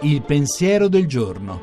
Il pensiero del giorno.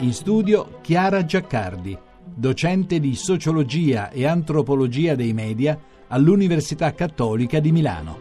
In studio Chiara Giaccardi, docente di sociologia e antropologia dei media all'Università Cattolica di Milano.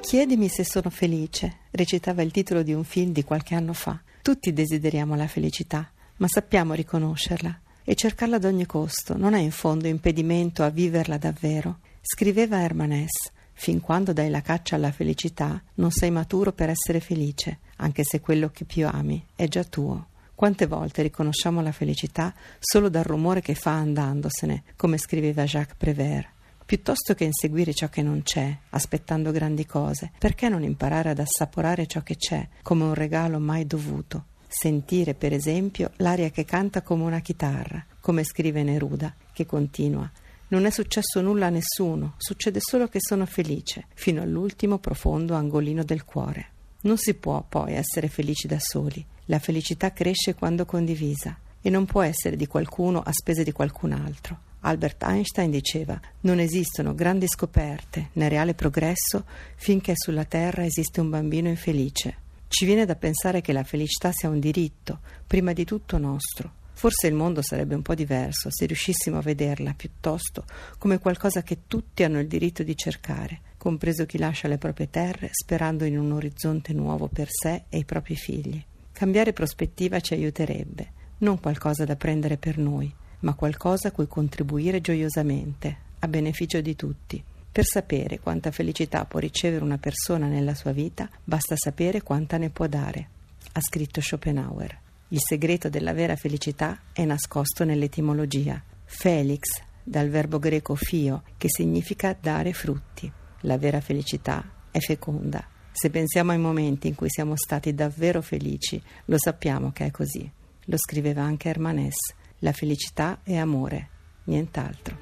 Chiedimi se sono felice, recitava il titolo di un film di qualche anno fa. Tutti desideriamo la felicità, ma sappiamo riconoscerla e cercarla ad ogni costo non è in fondo impedimento a viverla davvero. Scriveva Herman Fin quando dai la caccia alla felicità, non sei maturo per essere felice, anche se quello che più ami è già tuo. Quante volte riconosciamo la felicità solo dal rumore che fa andandosene, come scriveva Jacques Prévert. Piuttosto che inseguire ciò che non c'è, aspettando grandi cose, perché non imparare ad assaporare ciò che c'è, come un regalo mai dovuto? Sentire, per esempio, l'aria che canta come una chitarra, come scrive Neruda, che continua non è successo nulla a nessuno, succede solo che sono felice, fino all'ultimo profondo angolino del cuore. Non si può poi essere felici da soli. La felicità cresce quando condivisa e non può essere di qualcuno a spese di qualcun altro. Albert Einstein diceva non esistono grandi scoperte né reale progresso finché sulla Terra esiste un bambino infelice. Ci viene da pensare che la felicità sia un diritto, prima di tutto nostro, Forse il mondo sarebbe un po' diverso se riuscissimo a vederla piuttosto come qualcosa che tutti hanno il diritto di cercare, compreso chi lascia le proprie terre sperando in un orizzonte nuovo per sé e i propri figli. Cambiare prospettiva ci aiuterebbe, non qualcosa da prendere per noi, ma qualcosa a cui contribuire gioiosamente, a beneficio di tutti. Per sapere quanta felicità può ricevere una persona nella sua vita, basta sapere quanta ne può dare, ha scritto Schopenhauer. Il segreto della vera felicità è nascosto nell'etimologia. Felix, dal verbo greco fio, che significa dare frutti. La vera felicità è feconda. Se pensiamo ai momenti in cui siamo stati davvero felici, lo sappiamo che è così. Lo scriveva anche Herman Hesse. La felicità è amore, nient'altro.